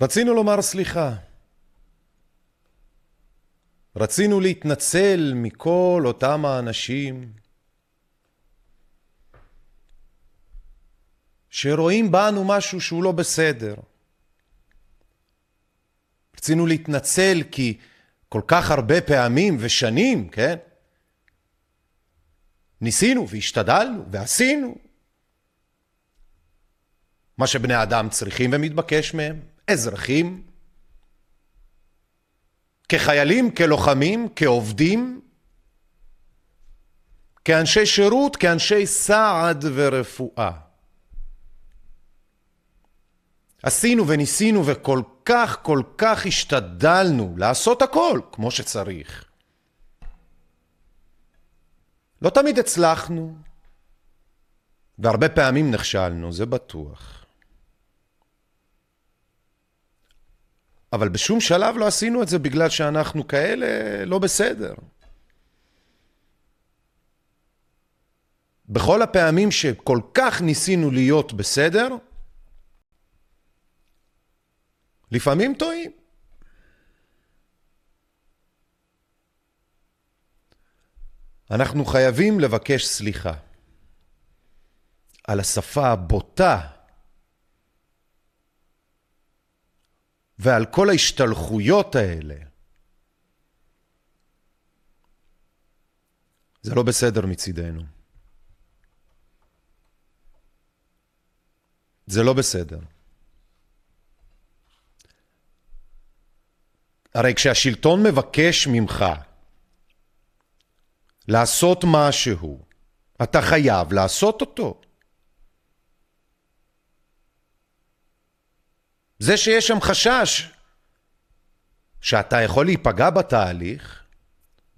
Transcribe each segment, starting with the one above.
רצינו לומר סליחה. רצינו להתנצל מכל אותם האנשים שרואים בנו משהו שהוא לא בסדר. רצינו להתנצל כי כל כך הרבה פעמים ושנים, כן? ניסינו והשתדלנו ועשינו מה שבני אדם צריכים ומתבקש מהם, אזרחים, כחיילים, כלוחמים, כעובדים, כאנשי שירות, כאנשי סעד ורפואה. עשינו וניסינו וכל כך כל כך השתדלנו לעשות הכל כמו שצריך. לא תמיד הצלחנו, והרבה פעמים נכשלנו, זה בטוח. אבל בשום שלב לא עשינו את זה בגלל שאנחנו כאלה לא בסדר. בכל הפעמים שכל כך ניסינו להיות בסדר, לפעמים טועים. אנחנו חייבים לבקש סליחה על השפה הבוטה ועל כל ההשתלחויות האלה. זה לא בסדר מצידנו. זה לא בסדר. הרי כשהשלטון מבקש ממך לעשות משהו, אתה חייב לעשות אותו. זה שיש שם חשש שאתה יכול להיפגע בתהליך,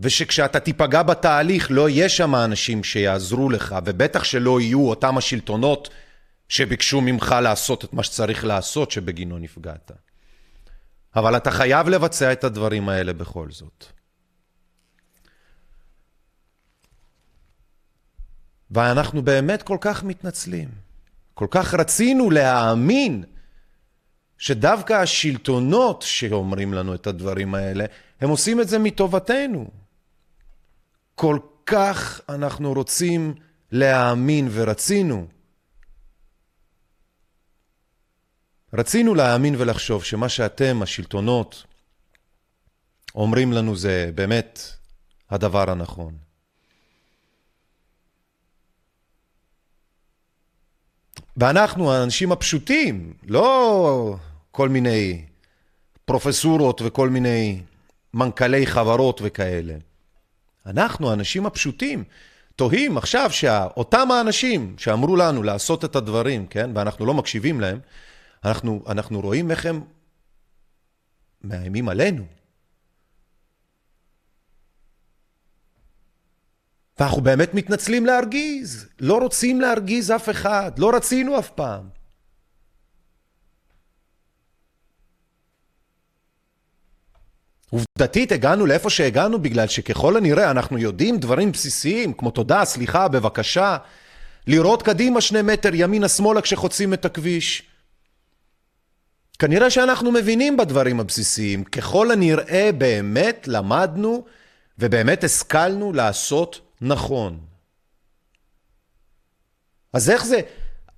ושכשאתה תיפגע בתהליך לא יהיה שם אנשים שיעזרו לך, ובטח שלא יהיו אותם השלטונות שביקשו ממך לעשות את מה שצריך לעשות שבגינו נפגעת. אבל אתה חייב לבצע את הדברים האלה בכל זאת. ואנחנו באמת כל כך מתנצלים. כל כך רצינו להאמין שדווקא השלטונות שאומרים לנו את הדברים האלה, הם עושים את זה מטובתנו. כל כך אנחנו רוצים להאמין ורצינו. רצינו להאמין ולחשוב שמה שאתם, השלטונות, אומרים לנו זה באמת הדבר הנכון. ואנחנו, האנשים הפשוטים, לא כל מיני פרופסורות וכל מיני מנכ"לי חברות וכאלה. אנחנו, האנשים הפשוטים, תוהים עכשיו שאותם האנשים שאמרו לנו לעשות את הדברים, כן, ואנחנו לא מקשיבים להם, אנחנו, אנחנו רואים איך הם מאיימים עלינו. ואנחנו באמת מתנצלים להרגיז, לא רוצים להרגיז אף אחד, לא רצינו אף פעם. עובדתית הגענו לאיפה שהגענו בגלל שככל הנראה אנחנו יודעים דברים בסיסיים כמו תודה, סליחה, בבקשה, לראות קדימה שני מטר ימינה שמאלה כשחוצים את הכביש. כנראה שאנחנו מבינים בדברים הבסיסיים, ככל הנראה באמת למדנו ובאמת השכלנו לעשות נכון. אז איך זה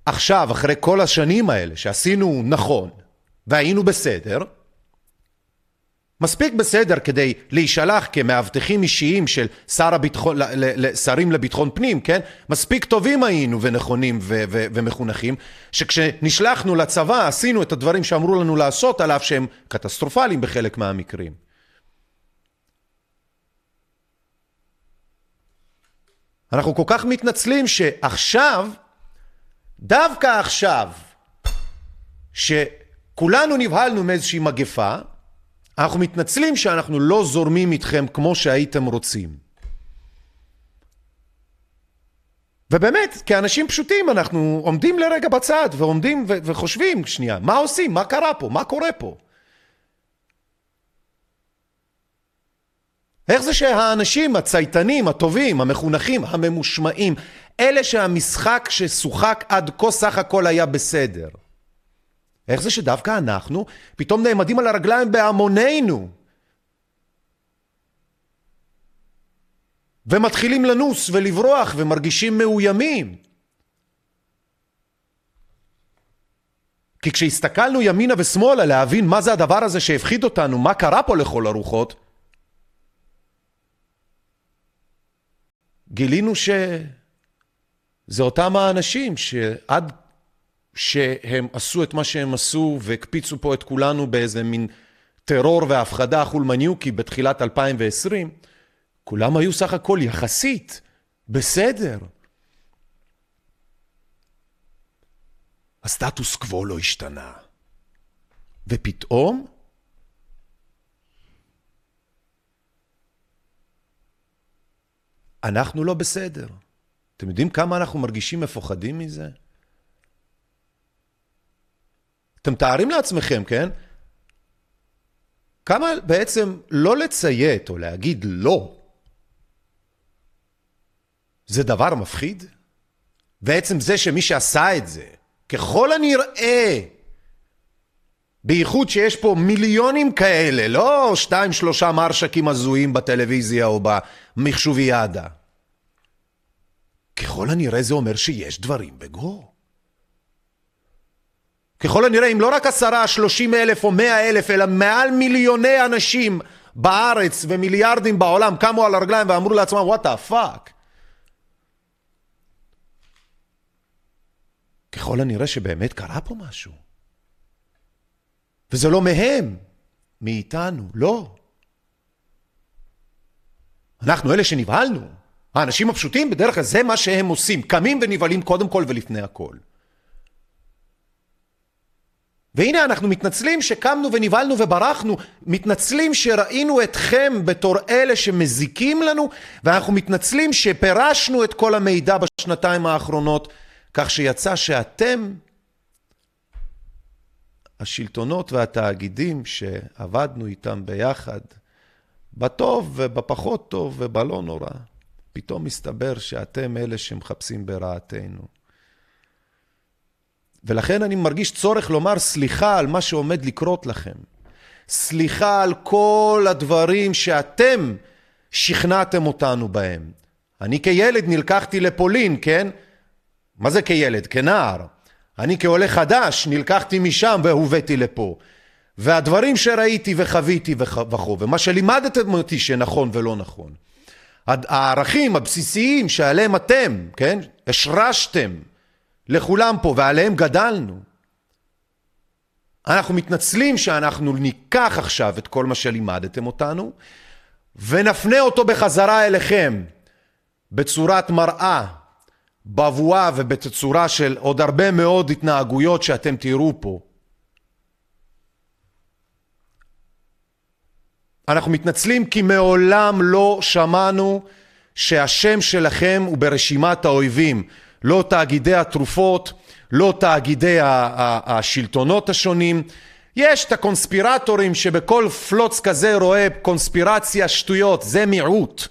עכשיו, אחרי כל השנים האלה שעשינו נכון והיינו בסדר, מספיק בסדר כדי להישלח כמאבטחים אישיים של שר הביטחון, שרים לביטחון פנים, כן? מספיק טובים היינו ונכונים ו- ו- ומחונכים, שכשנשלחנו לצבא עשינו את הדברים שאמרו לנו לעשות, על אף שהם קטסטרופליים בחלק מהמקרים. אנחנו כל כך מתנצלים שעכשיו, דווקא עכשיו, שכולנו נבהלנו מאיזושהי מגפה, אנחנו מתנצלים שאנחנו לא זורמים איתכם כמו שהייתם רוצים. ובאמת, כאנשים פשוטים אנחנו עומדים לרגע בצד ועומדים ו- וחושבים, שנייה, מה עושים? מה קרה פה? מה קורה פה? איך זה שהאנשים הצייתנים, הטובים, המחונכים, הממושמעים, אלה שהמשחק ששוחק עד כה סך הכל היה בסדר, איך זה שדווקא אנחנו פתאום נעמדים על הרגליים בהמונינו? ומתחילים לנוס ולברוח ומרגישים מאוימים. כי כשהסתכלנו ימינה ושמאלה להבין מה זה הדבר הזה שהפחיד אותנו, מה קרה פה לכל הרוחות, גילינו שזה אותם האנשים שעד שהם עשו את מה שהם עשו והקפיצו פה את כולנו באיזה מין טרור והפחדה חולמניוקי בתחילת 2020, כולם היו סך הכל יחסית בסדר. הסטטוס קוו לא השתנה. ופתאום אנחנו לא בסדר. אתם יודעים כמה אנחנו מרגישים מפוחדים מזה? אתם מתארים לעצמכם, כן? כמה בעצם לא לציית או להגיד לא, זה דבר מפחיד? ועצם זה שמי שעשה את זה, ככל הנראה, בייחוד שיש פה מיליונים כאלה, לא שתיים שלושה מרשקים הזויים בטלוויזיה או במחשוביאדה. ככל הנראה זה אומר שיש דברים בגו. ככל הנראה, אם לא רק עשרה, שלושים אלף או מאה אלף, אלא מעל מיליוני אנשים בארץ ומיליארדים בעולם קמו על הרגליים ואמרו לעצמם, what the fuck. ככל הנראה שבאמת קרה פה משהו. וזה לא מהם, מאיתנו, לא. אנחנו אלה שנבהלנו. האנשים הפשוטים, בדרך כלל זה מה שהם עושים, קמים ונבהלים קודם כל ולפני הכל. והנה אנחנו מתנצלים שקמנו ונבהלנו וברחנו, מתנצלים שראינו אתכם בתור אלה שמזיקים לנו, ואנחנו מתנצלים שפירשנו את כל המידע בשנתיים האחרונות, כך שיצא שאתם, השלטונות והתאגידים שעבדנו איתם ביחד, בטוב ובפחות טוב ובלא נורא, פתאום מסתבר שאתם אלה שמחפשים ברעתנו. ולכן אני מרגיש צורך לומר סליחה על מה שעומד לקרות לכם. סליחה על כל הדברים שאתם שכנעתם אותנו בהם. אני כילד נלקחתי לפולין, כן? מה זה כילד? כנער. אני כעולה חדש נלקחתי משם והובאתי לפה. והדברים שראיתי וחוויתי וכו', ומה שלימדתם אותי שנכון ולא נכון. הערכים הבסיסיים שעליהם אתם, כן? השרשתם לכולם פה ועליהם גדלנו. אנחנו מתנצלים שאנחנו ניקח עכשיו את כל מה שלימדתם אותנו ונפנה אותו בחזרה אליכם בצורת מראה, בבואה ובתצורה של עוד הרבה מאוד התנהגויות שאתם תראו פה. אנחנו מתנצלים כי מעולם לא שמענו שהשם שלכם הוא ברשימת האויבים. לא תאגידי התרופות, לא תאגידי השלטונות השונים. יש את הקונספירטורים שבכל פלוץ כזה רואה קונספירציה שטויות, זה מיעוט.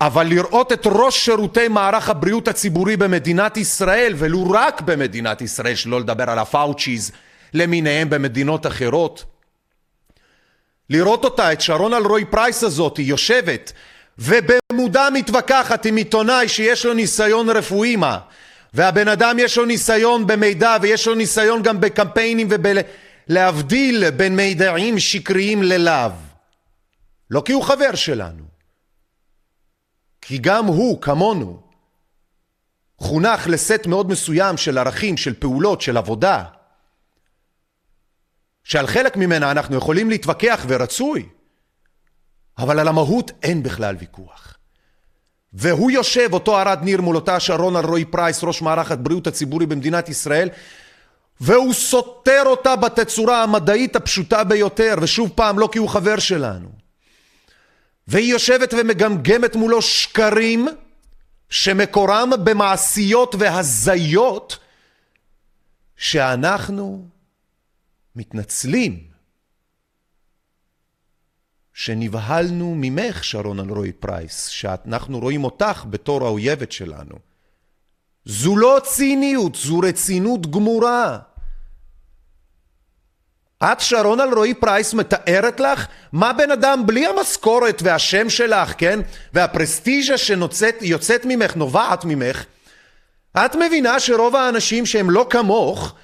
אבל לראות את ראש שירותי מערך הבריאות הציבורי במדינת ישראל, ולו רק במדינת ישראל, שלא לדבר על הפאוצ'יז למיניהם במדינות אחרות, לראות אותה, את שרון אלרועי פרייס הזאת, היא יושבת ובמודע מתווכחת עם עיתונאי שיש לו ניסיון רפואי מה? והבן אדם יש לו ניסיון במידע ויש לו ניסיון גם בקמפיינים ולהבדיל בין מידעים שקריים ללאו. לא כי הוא חבר שלנו כי גם הוא כמונו חונך לסט מאוד מסוים של ערכים, של פעולות, של עבודה שעל חלק ממנה אנחנו יכולים להתווכח ורצוי אבל על המהות אין בכלל ויכוח. והוא יושב, אותו ארד ניר מול אותה שרון אלרועי פרייס, ראש מערך הבריאות הציבורי במדינת ישראל, והוא סותר אותה בתצורה המדעית הפשוטה ביותר, ושוב פעם, לא כי הוא חבר שלנו. והיא יושבת ומגמגמת מולו שקרים שמקורם במעשיות והזיות שאנחנו מתנצלים שנבהלנו ממך, שרון אלרועי פרייס, שאנחנו רואים אותך בתור האויבת שלנו. זו לא ציניות, זו רצינות גמורה. את, שרון אלרועי פרייס, מתארת לך מה בן אדם בלי המשכורת והשם שלך, כן? והפרסטיז'ה שיוצאת ממך, נובעת ממך. את מבינה שרוב האנשים שהם לא כמוך,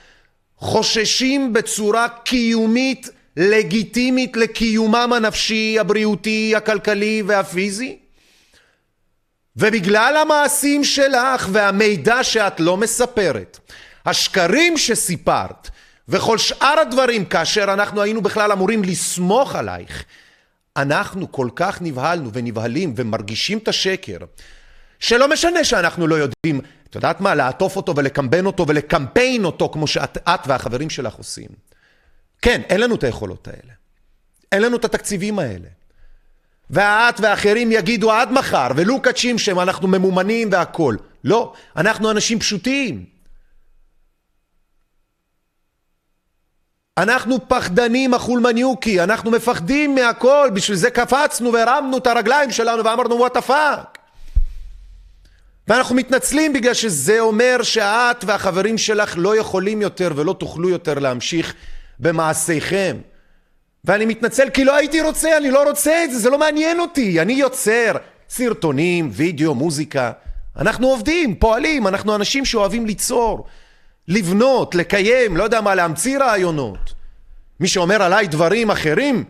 חוששים בצורה קיומית, לגיטימית לקיומם הנפשי, הבריאותי, הכלכלי והפיזי? ובגלל המעשים שלך והמידע שאת לא מספרת, השקרים שסיפרת, וכל שאר הדברים כאשר אנחנו היינו בכלל אמורים לסמוך עלייך, אנחנו כל כך נבהלנו ונבהלים ומרגישים את השקר, שלא משנה שאנחנו לא יודעים, את יודעת מה, לעטוף אותו ולקמבן אותו ולקמפיין אותו כמו שאת והחברים שלך עושים. כן, אין לנו את היכולות האלה. אין לנו את התקציבים האלה. ואת ואחרים יגידו עד מחר, ולוקאצ'ים שהם אנחנו ממומנים והכול. לא, אנחנו אנשים פשוטים. אנחנו פחדנים החולמניוקי, אנחנו מפחדים מהכל, בשביל זה קפצנו והרמנו את הרגליים שלנו ואמרנו וואט הפאק. ואנחנו מתנצלים בגלל שזה אומר שאת והחברים שלך לא יכולים יותר ולא תוכלו יותר להמשיך במעשיכם. ואני מתנצל כי לא הייתי רוצה, אני לא רוצה את זה, זה לא מעניין אותי. אני יוצר סרטונים, וידאו, מוזיקה. אנחנו עובדים, פועלים, אנחנו אנשים שאוהבים ליצור. לבנות, לקיים, לא יודע מה, להמציא רעיונות. מי שאומר עליי דברים אחרים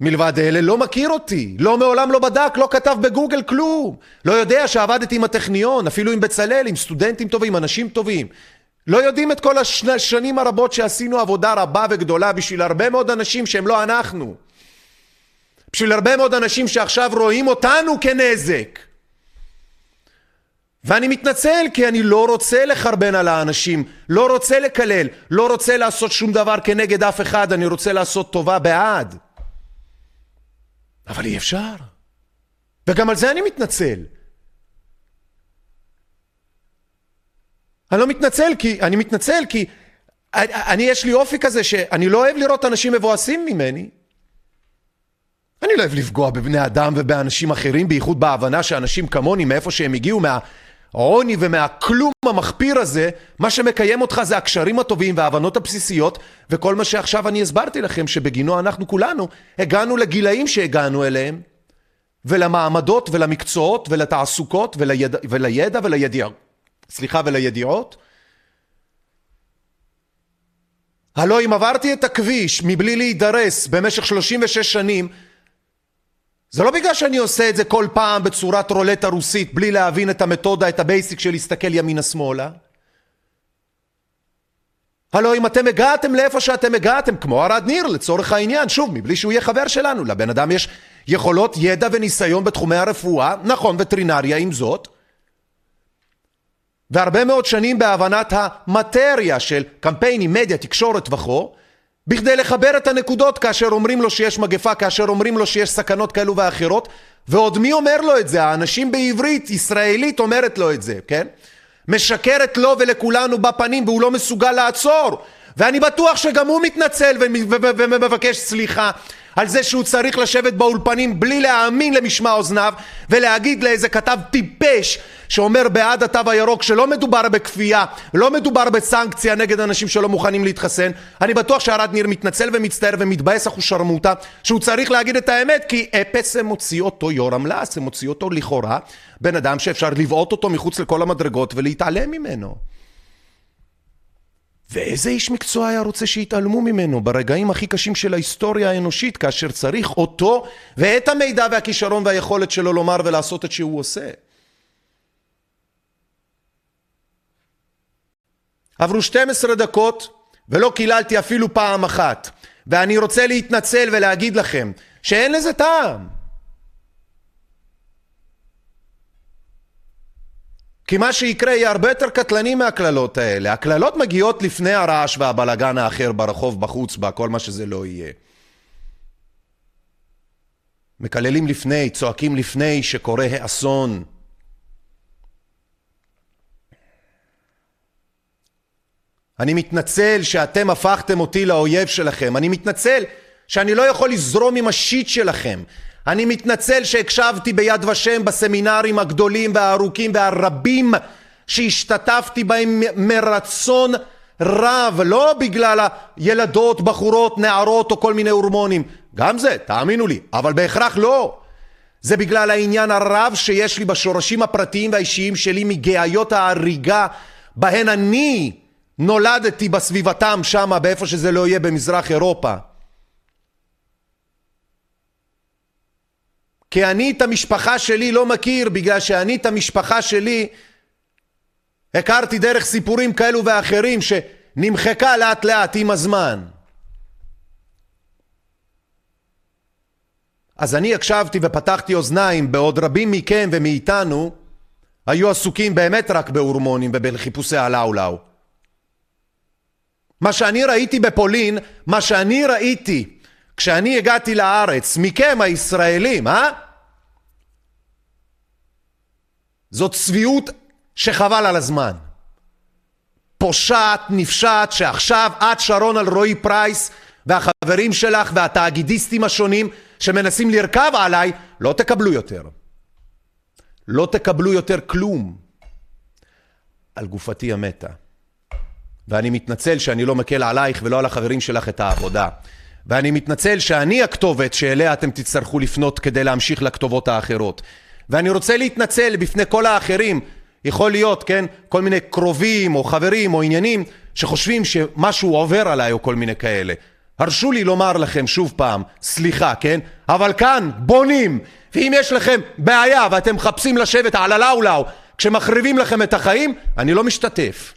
מלבד אלה לא מכיר אותי, לא מעולם לא בדק, לא כתב בגוגל כלום, לא יודע שעבדתי עם הטכניון, אפילו עם בצלאל, עם סטודנטים טובים, אנשים טובים. לא יודעים את כל השנים הרבות שעשינו עבודה רבה וגדולה בשביל הרבה מאוד אנשים שהם לא אנחנו. בשביל הרבה מאוד אנשים שעכשיו רואים אותנו כנזק. ואני מתנצל כי אני לא רוצה לחרבן על האנשים, לא רוצה לקלל, לא רוצה לעשות שום דבר כנגד אף אחד, אני רוצה לעשות טובה בעד. אבל אי אפשר. וגם על זה אני מתנצל. אני לא מתנצל כי, אני מתנצל כי אני, אני יש לי אופי כזה שאני לא אוהב לראות אנשים מבואסים ממני. אני לא אוהב לפגוע בבני אדם ובאנשים אחרים, בייחוד בהבנה שאנשים כמוני, מאיפה שהם הגיעו, מה, העוני ומהכלום המחפיר הזה, מה שמקיים אותך זה הקשרים הטובים וההבנות הבסיסיות, וכל מה שעכשיו אני הסברתי לכם, שבגינו אנחנו כולנו הגענו לגילאים שהגענו אליהם, ולמעמדות ולמקצועות ולתעסוקות ולידע, ולידע ולידיעות, סליחה, ולידיעות. הלא אם עברתי את הכביש מבלי להידרס במשך 36 שנים, זה לא בגלל שאני עושה את זה כל פעם בצורת רולטה רוסית בלי להבין את המתודה, את ה basic של להסתכל ימינה-שמאלה. הלוא אם אתם הגעתם לאיפה שאתם הגעתם, כמו ארד ניר לצורך העניין, שוב, מבלי שהוא יהיה חבר שלנו, לבן אדם יש יכולות, ידע וניסיון בתחומי הרפואה, נכון, וטרינריה עם זאת, והרבה מאוד שנים בהבנת המטריה של קמפיינים, מדיה, תקשורת וכו', בכדי לחבר את הנקודות כאשר אומרים לו שיש מגפה, כאשר אומרים לו שיש סכנות כאלו ואחרות, ועוד מי אומר לו את זה? האנשים בעברית, ישראלית אומרת לו את זה, כן? משקרת לו ולכולנו בפנים והוא לא מסוגל לעצור ואני בטוח שגם הוא מתנצל ומבקש סליחה על זה שהוא צריך לשבת באולפנים בלי להאמין למשמע אוזניו ולהגיד לאיזה כתב טיפש שאומר בעד התו הירוק שלא מדובר בכפייה, לא מדובר בסנקציה נגד אנשים שלא מוכנים להתחסן. אני בטוח שערד ניר מתנצל ומצטער ומתבאס אחושרמוטה שהוא צריך להגיד את האמת כי אפס הם מוציא אותו יורם לס, הם מוציא אותו לכאורה בן אדם שאפשר לבעוט אותו מחוץ לכל המדרגות ולהתעלם ממנו. ואיזה איש מקצוע היה רוצה שיתעלמו ממנו ברגעים הכי קשים של ההיסטוריה האנושית כאשר צריך אותו ואת המידע והכישרון והיכולת שלו לומר ולעשות את שהוא עושה. עברו 12 דקות ולא קיללתי אפילו פעם אחת ואני רוצה להתנצל ולהגיד לכם שאין לזה טעם כי מה שיקרה יהיה הרבה יותר קטלני מהקללות האלה. הקללות מגיעות לפני הרעש והבלגן האחר ברחוב, בחוץ, בכל מה שזה לא יהיה. מקללים לפני, צועקים לפני שקורה האסון. אני מתנצל שאתם הפכתם אותי לאויב שלכם. אני מתנצל שאני לא יכול לזרום עם השיט שלכם. אני מתנצל שהקשבתי ביד ושם בסמינרים הגדולים והארוכים והרבים שהשתתפתי בהם מרצון רב, לא בגלל הילדות, בחורות, נערות או כל מיני הורמונים. גם זה, תאמינו לי, אבל בהכרח לא. זה בגלל העניין הרב שיש לי בשורשים הפרטיים והאישיים שלי מגאיות ההריגה בהן אני נולדתי בסביבתם שמה, באיפה שזה לא יהיה במזרח אירופה. כי אני את המשפחה שלי לא מכיר, בגלל שאני את המשפחה שלי הכרתי דרך סיפורים כאלו ואחרים שנמחקה לאט לאט עם הזמן. אז אני הקשבתי ופתחתי אוזניים בעוד רבים מכם ומאיתנו היו עסוקים באמת רק בהורמונים ובחיפושי הלאו-לאו. מה שאני ראיתי בפולין, מה שאני ראיתי כשאני הגעתי לארץ, מכם הישראלים, אה? זאת צביעות שחבל על הזמן. פושעת, נפשעת, שעכשיו את שרון על רועי פרייס והחברים שלך והתאגידיסטים השונים שמנסים לרכב עליי, לא תקבלו יותר. לא תקבלו יותר כלום. על גופתי המתה. ואני מתנצל שאני לא מקל עלייך ולא על החברים שלך את העבודה. ואני מתנצל שאני הכתובת שאליה אתם תצטרכו לפנות כדי להמשיך לכתובות האחרות. ואני רוצה להתנצל בפני כל האחרים, יכול להיות, כן, כל מיני קרובים או חברים או עניינים שחושבים שמשהו עובר עליי או כל מיני כאלה. הרשו לי לומר לכם שוב פעם, סליחה, כן? אבל כאן בונים, ואם יש לכם בעיה ואתם מחפשים לשבת על הלאו-לאו כשמחריבים לכם את החיים, אני לא משתתף.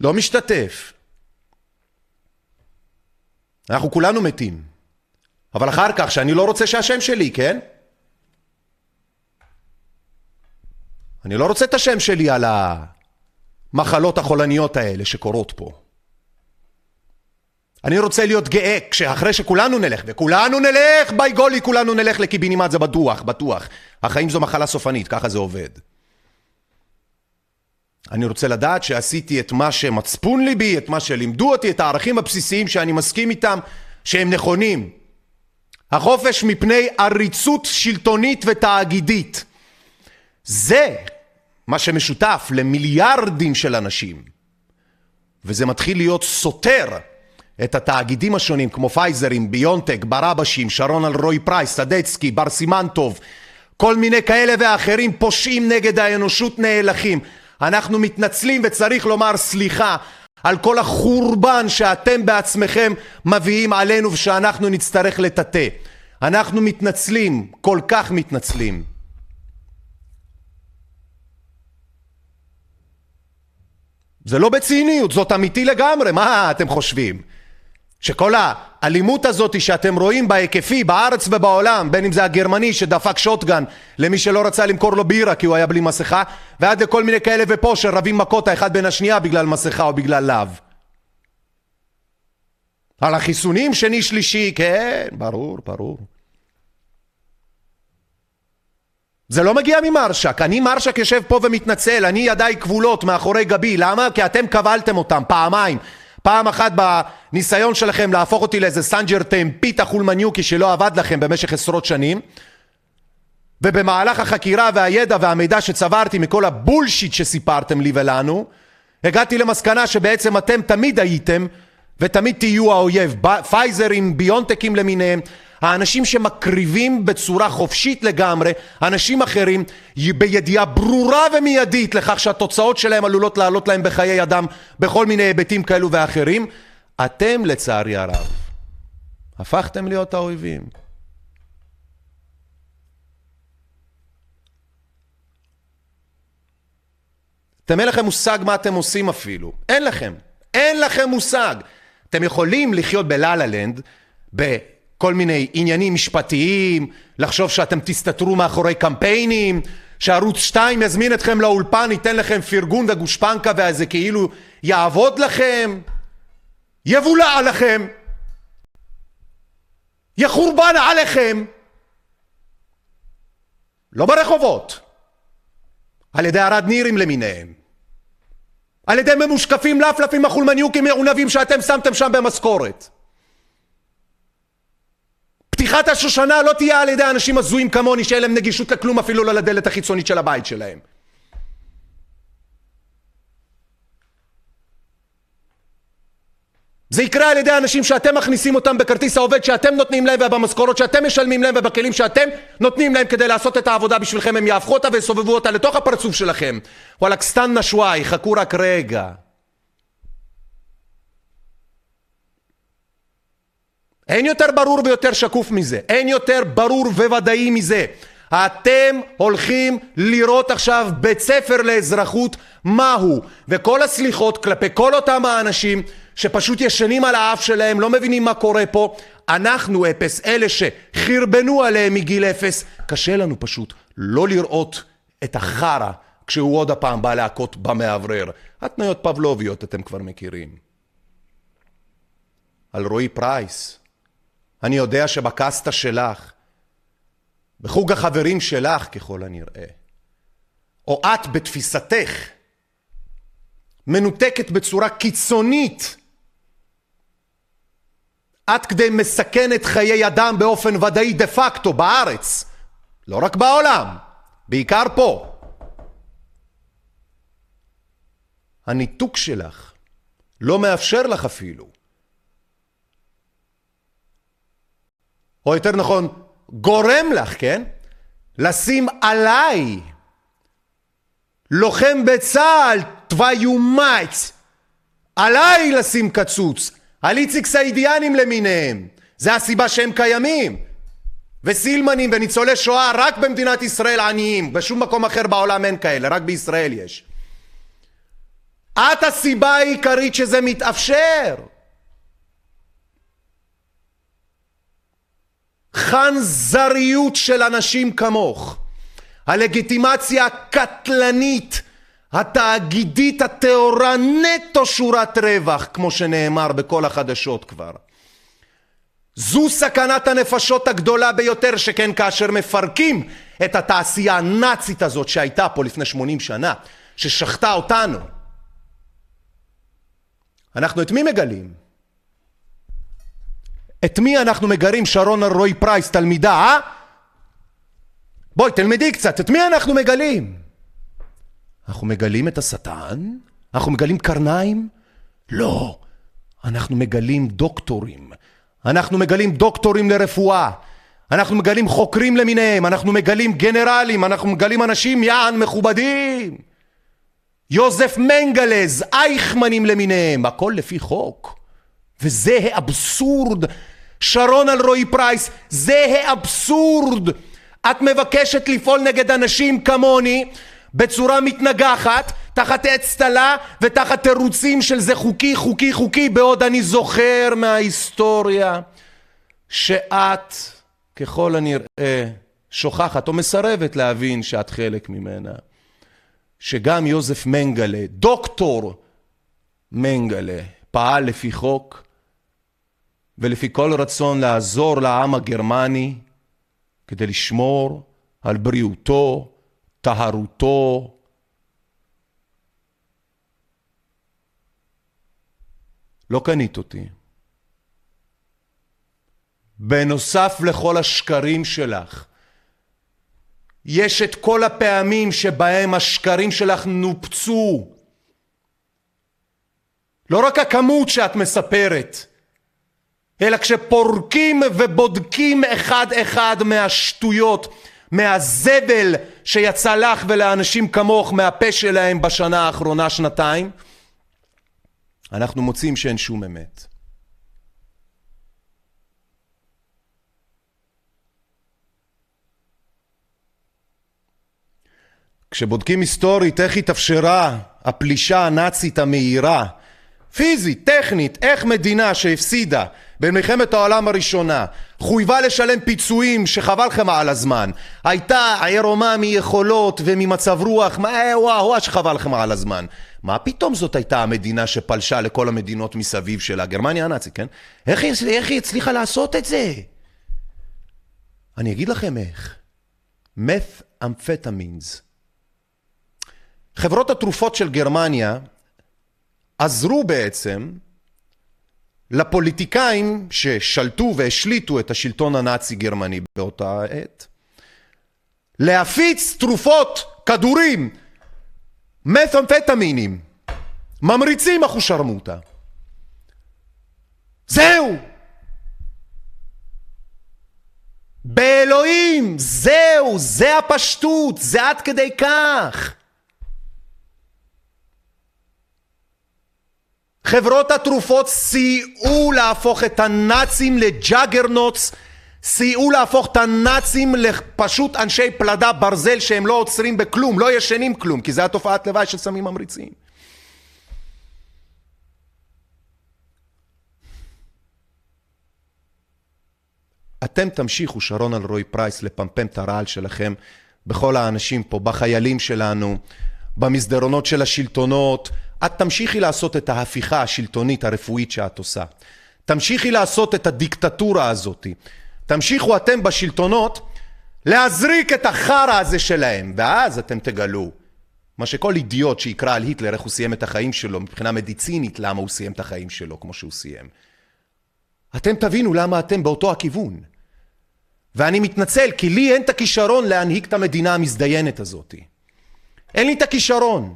לא משתתף. אנחנו כולנו מתים. אבל אחר כך, שאני לא רוצה שהשם שלי, כן? אני לא רוצה את השם שלי על המחלות החולניות האלה שקורות פה. אני רוצה להיות גאה כשאחרי שכולנו נלך, וכולנו נלך, ביי גולי, כולנו נלך לקיבינימט, זה בטוח, בטוח. החיים זו מחלה סופנית, ככה זה עובד. אני רוצה לדעת שעשיתי את מה שמצפון ליבי, את מה שלימדו אותי, את הערכים הבסיסיים שאני מסכים איתם, שהם נכונים. החופש מפני עריצות שלטונית ותאגידית. זה מה שמשותף למיליארדים של אנשים. וזה מתחיל להיות סותר את התאגידים השונים כמו פייזרים, ביונטק, ברבשים, שרון אלרועי פרייס, סדצקי, בר סימנטוב, כל מיני כאלה ואחרים פושעים נגד האנושות נאלחים. אנחנו מתנצלים וצריך לומר סליחה על כל החורבן שאתם בעצמכם מביאים עלינו ושאנחנו נצטרך לטאטא. אנחנו מתנצלים, כל כך מתנצלים. זה לא בציניות, זאת אמיתי לגמרי, מה אתם חושבים? שכל האלימות הזאת שאתם רואים בהיקפי בארץ ובעולם, בין אם זה הגרמני שדפק שוטגן למי שלא רצה למכור לו בירה כי הוא היה בלי מסכה, ועד לכל מיני כאלה ופה שרבים מכות האחד בין השנייה בגלל מסכה או בגלל לאו. על החיסונים שני שלישי, כן, ברור, ברור. זה לא מגיע ממרשק, אני מרשק יושב פה ומתנצל, אני ידיי כבולות מאחורי גבי, למה? כי אתם קבלתם אותם פעמיים. פעם אחת בניסיון שלכם להפוך אותי לאיזה סנג'ר טמפיטה חולמניוקי שלא עבד לכם במשך עשרות שנים ובמהלך החקירה והידע והמידע שצברתי מכל הבולשיט שסיפרתם לי ולנו הגעתי למסקנה שבעצם אתם תמיד הייתם ותמיד תהיו האויב. פייזרים, ביונטקים למיניהם האנשים שמקריבים בצורה חופשית לגמרי אנשים אחרים בידיעה ברורה ומיידית לכך שהתוצאות שלהם עלולות לעלות להם בחיי אדם בכל מיני היבטים כאלו ואחרים, אתם לצערי הרב הפכתם להיות האויבים. אתם אין לכם מושג מה אתם עושים אפילו. אין לכם. אין לכם מושג. אתם יכולים לחיות בלה-לה לנד, כל מיני עניינים משפטיים, לחשוב שאתם תסתתרו מאחורי קמפיינים, שערוץ 2 יזמין אתכם לאולפן, ייתן לכם פרגון וגושפנקה וזה כאילו יעבוד לכם, יבולע לכם, יחורבן עליכם. לא ברחובות, על ידי ערד נירים למיניהם, על ידי ממושקפים לפלפים החולמניוקים מעונבים שאתם שמתם שם במשכורת. צריכת השושנה לא תהיה על ידי אנשים הזויים כמוני שאין להם נגישות לכלום אפילו לא לדלת החיצונית של הבית שלהם. זה יקרה על ידי אנשים שאתם מכניסים אותם בכרטיס העובד שאתם נותנים להם ובמשכורות שאתם משלמים להם ובכלים שאתם נותנים להם כדי לעשות את העבודה בשבילכם. הם יהפכו אותה ויסובבו אותה לתוך הפרצוף שלכם. וואלכ סטן נשוואי חכו רק רגע אין יותר ברור ויותר שקוף מזה אין יותר ברור וודאי מזה אתם הולכים לראות עכשיו בית ספר לאזרחות מהו וכל הסליחות כלפי כל אותם האנשים שפשוט ישנים על האף שלהם, לא מבינים מה קורה פה. אנחנו אפס, אלה שחרבנו עליהם מגיל אפס. קשה לנו פשוט לא לראות את החרא כשהוא עוד הפעם בא להכות במאוורר. התניות פבלוביות אתם כבר מכירים. על רועי פרייס. אני יודע שבקסטה שלך, בחוג החברים שלך ככל הנראה, או את בתפיסתך, מנותקת בצורה קיצונית עד כדי מסכן את חיי אדם באופן ודאי דה פקטו בארץ, לא רק בעולם, בעיקר פה. הניתוק שלך לא מאפשר לך אפילו, או יותר נכון, גורם לך, כן? לשים עליי, לוחם בצה"ל, תוויומייץ, עליי לשים קצוץ, על איציק סעידיאנים למיניהם. זה הסיבה שהם קיימים. וסילמנים וניצולי שואה רק במדינת ישראל עניים, בשום מקום אחר בעולם אין כאלה, רק בישראל יש. את הסיבה העיקרית שזה מתאפשר. חנזריות של אנשים כמוך, הלגיטימציה הקטלנית התאגידית הטהורה נטו שורת רווח, כמו שנאמר בכל החדשות כבר. זו סכנת הנפשות הגדולה ביותר, שכן כאשר מפרקים את התעשייה הנאצית הזאת שהייתה פה לפני 80 שנה, ששחטה אותנו, אנחנו את מי מגלים? את מי אנחנו מגרים, שרון אלרועי פרייס, תלמידה, אה? בואי, תלמדי קצת, את מי אנחנו מגלים? אנחנו מגלים את השטן? אנחנו מגלים קרניים? לא. אנחנו מגלים דוקטורים. אנחנו מגלים דוקטורים לרפואה. אנחנו מגלים חוקרים למיניהם. אנחנו מגלים גנרלים. אנחנו מגלים אנשים יען מכובדים. יוזף מנגלז, אייכמנים למיניהם. הכל לפי חוק. וזה האבסורד. שרון אלרועי פרייס, זה האבסורד. את מבקשת לפעול נגד אנשים כמוני בצורה מתנגחת, תחת אצטלה ותחת תירוצים של זה חוקי, חוקי, חוקי, בעוד אני זוכר מההיסטוריה שאת, ככל הנראה, שוכחת או מסרבת להבין שאת חלק ממנה. שגם יוזף מנגלה, דוקטור מנגלה, פעל לפי חוק ולפי כל רצון לעזור לעם הגרמני כדי לשמור על בריאותו, טהרותו, לא קנית אותי. בנוסף לכל השקרים שלך, יש את כל הפעמים שבהם השקרים שלך נופצו. לא רק הכמות שאת מספרת, אלא כשפורקים ובודקים אחד אחד מהשטויות מהזבל שיצא לך ולאנשים כמוך מהפה שלהם בשנה האחרונה, שנתיים, אנחנו מוצאים שאין שום אמת. כשבודקים היסטורית איך התאפשרה הפלישה הנאצית המהירה, פיזית, טכנית, איך מדינה שהפסידה במלחמת העולם הראשונה חויבה לשלם פיצויים שחבל לכם על הזמן הייתה עירומה מיכולות וממצב רוח מה וואו וואו שחבל לכם על הזמן. מה פתאום זאת הייתה המדינה שפלשה לכל המדינות מסביב שלה? גרמניה הנאצית כן? איך, איך היא הצליחה לעשות את זה? אני אגיד לכם איך. מת אמפטמינס חברות התרופות של גרמניה עזרו בעצם לפוליטיקאים ששלטו והשליטו את השלטון הנאצי גרמני באותה עת, להפיץ תרופות, כדורים, מת'מפטמינים, ממריצים אחושרמוטה. זהו! באלוהים, זהו, זה הפשטות, זה עד כדי כך. חברות התרופות סייעו להפוך את הנאצים ל juggernauts, סייעו להפוך את הנאצים לפשוט אנשי פלדה ברזל שהם לא עוצרים בכלום, לא ישנים כלום, כי זה התופעת לוואי של סמים ממריצים. אתם תמשיכו, שרון אלרועי פרייס, לפמפם את הרעל שלכם בכל האנשים פה, בחיילים שלנו, במסדרונות של השלטונות. את תמשיכי לעשות את ההפיכה השלטונית הרפואית שאת עושה. תמשיכי לעשות את הדיקטטורה הזאת. תמשיכו אתם בשלטונות להזריק את החרא הזה שלהם, ואז אתם תגלו מה שכל אידיוט שיקרא על היטלר איך הוא סיים את החיים שלו מבחינה מדיצינית, למה הוא סיים את החיים שלו כמו שהוא סיים. אתם תבינו למה אתם באותו הכיוון. ואני מתנצל, כי לי אין את הכישרון להנהיג את המדינה המזדיינת הזאת. אין לי את הכישרון.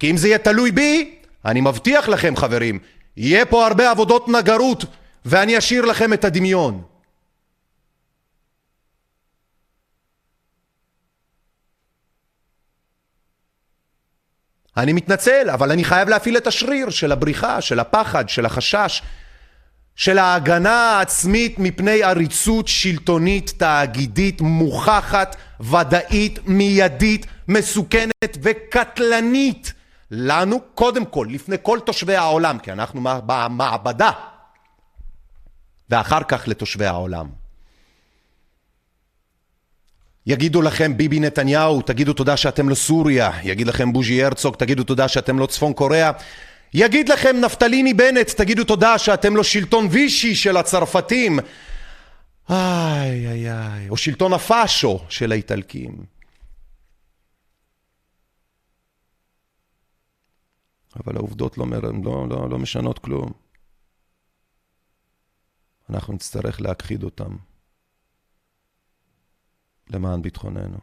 כי אם זה יהיה תלוי בי, אני מבטיח לכם חברים, יהיה פה הרבה עבודות נגרות, ואני אשאיר לכם את הדמיון. אני מתנצל, אבל אני חייב להפעיל את השריר של הבריחה, של הפחד, של החשש, של ההגנה העצמית מפני עריצות שלטונית תאגידית מוכחת, ודאית, מיידית, מסוכנת וקטלנית. לנו קודם כל, לפני כל תושבי העולם, כי אנחנו במעבדה, ואחר כך לתושבי העולם. יגידו לכם ביבי נתניהו, תגידו תודה שאתם לא סוריה. יגיד לכם בוז'י הרצוג, תגידו תודה שאתם לא צפון קוריאה. יגיד לכם נפתליני בנט, תגידו תודה שאתם לא שלטון וישי של הצרפתים. איי איי איי, או שלטון הפאשו של האיטלקים. אבל העובדות לא, לא, לא, לא משנות כלום. אנחנו נצטרך להכחיד אותם למען ביטחוננו.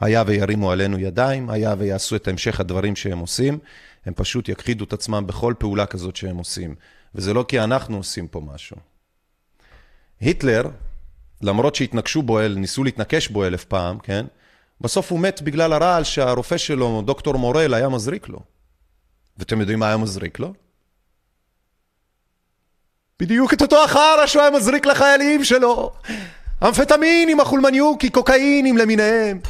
היה וירימו עלינו ידיים, היה ויעשו את המשך הדברים שהם עושים, הם פשוט יכחידו את עצמם בכל פעולה כזאת שהם עושים. וזה לא כי אנחנו עושים פה משהו. היטלר, למרות שהתנקשו בו, ניסו להתנקש בו אלף פעם, כן? בסוף הוא מת בגלל הרעל שהרופא שלו, דוקטור מורל, היה מזריק לו. ואתם יודעים מה היה מזריק לו? בדיוק את אותו החרא שהוא היה מזריק לחיילים שלו. אמפטמינים, החולמניוקי, קוקאינים למיניהם.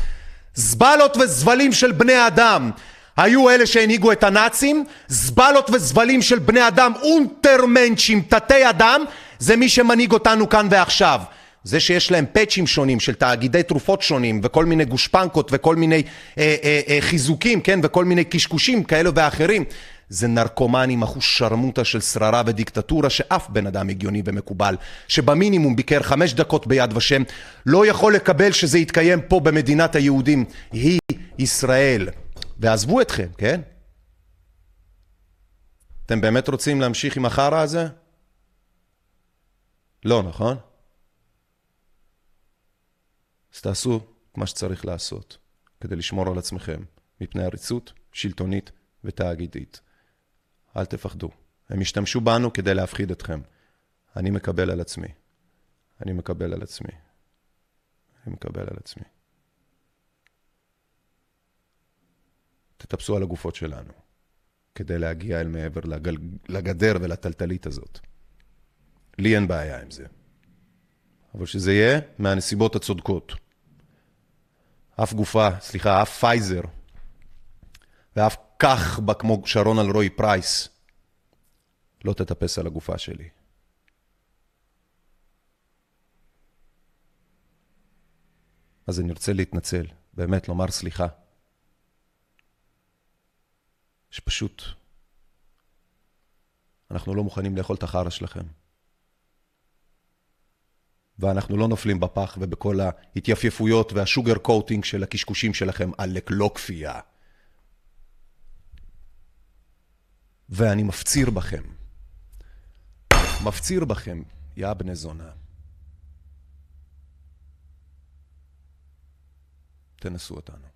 זבלות וזבלים של בני אדם. היו אלה שהנהיגו את הנאצים, זבלות וזבלים של בני אדם, אונטרמנצ'ים, תתי אדם, זה מי שמנהיג אותנו כאן ועכשיו. זה שיש להם פאצ'ים שונים של תאגידי תרופות שונים וכל מיני גושפנקות וכל מיני אה, אה, אה, חיזוקים, כן, וכל מיני קשקושים כאלו ואחרים, זה נרקומנים אחוש שרמוטה של שררה ודיקטטורה שאף בן אדם הגיוני ומקובל, שבמינימום ביקר חמש דקות ביד ושם, לא יכול לקבל שזה יתקיים פה במדינת היהודים, היא ישראל. ועזבו אתכם, כן? אתם באמת רוצים להמשיך עם החרא הזה? לא, נכון? אז תעשו מה שצריך לעשות כדי לשמור על עצמכם מפני עריצות שלטונית ותאגידית. אל תפחדו. הם ישתמשו בנו כדי להפחיד אתכם. אני מקבל על עצמי. אני מקבל על עצמי. אני מקבל על עצמי. תטפסו על הגופות שלנו כדי להגיע אל מעבר לגל... לגדר ולטלטלית הזאת. לי אין בעיה עם זה. אבל שזה יהיה מהנסיבות הצודקות. אף גופה, סליחה, אף פייזר ואף כלבה כמו שרון אלרועי פרייס לא תטפס על הגופה שלי. אז אני רוצה להתנצל, באמת לומר סליחה. שפשוט אנחנו לא מוכנים לאכול את החרא שלכם. ואנחנו לא נופלים בפח ובכל ההתייפייפויות וה sugar coating של הקשקושים שלכם עלק לא כפייה. ואני מפציר בכם, מפציר בכם, יא בני זונה. תנסו אותנו.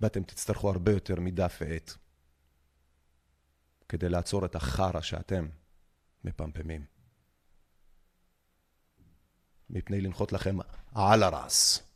ואתם תצטרכו הרבה יותר מדף ועט כדי לעצור את החרא שאתם מפמפמים. מפני לנחות לכם על הרס.